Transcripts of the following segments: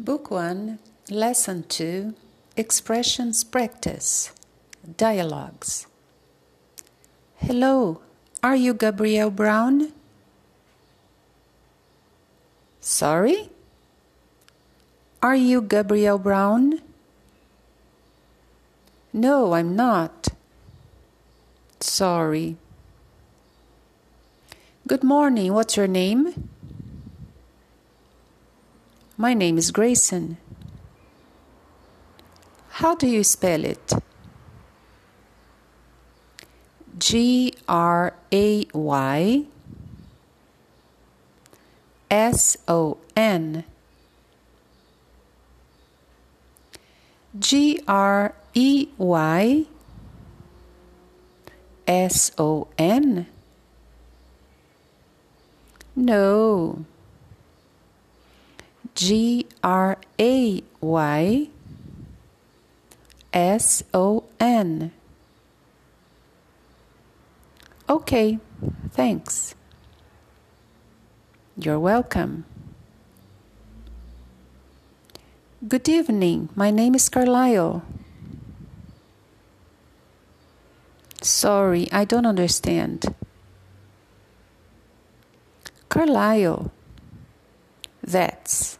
Book 1, Lesson 2 Expressions Practice Dialogues. Hello, are you Gabrielle Brown? Sorry? Are you Gabrielle Brown? No, I'm not. Sorry. Good morning, what's your name? My name is Grayson. How do you spell it? G R A Y S O N. G R E Y S O N? No. G R A Y S O N. Okay, thanks. You're welcome. Good evening, my name is Carlisle. Sorry, I don't understand. Carlisle. That's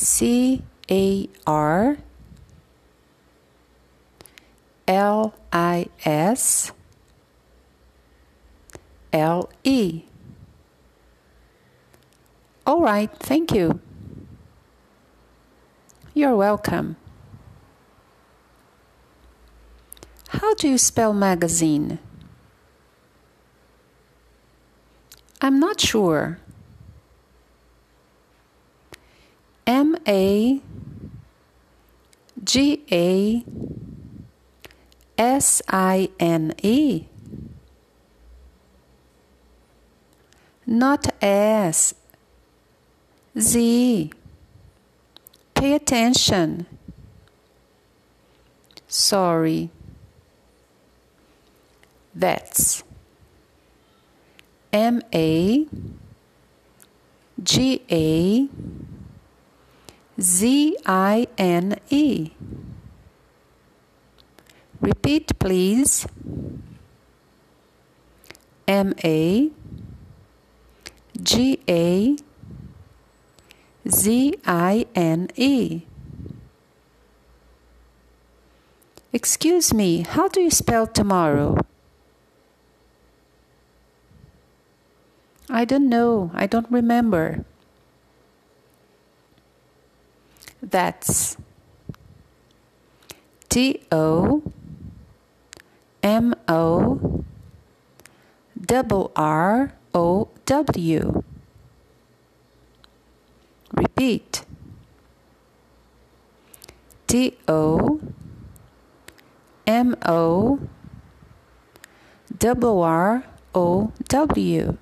C A R L I S L E. All right, thank you. You're welcome. How do you spell magazine? I'm not sure. M A G A S I N E. Not S. Z. Pay attention. Sorry. That's M A G A Z I N E. Repeat, please. M A G A Z I N E. Excuse me, how do you spell tomorrow? I don't know, I don't remember. That's T O M O double R O W. Repeat. T O M O double R O W.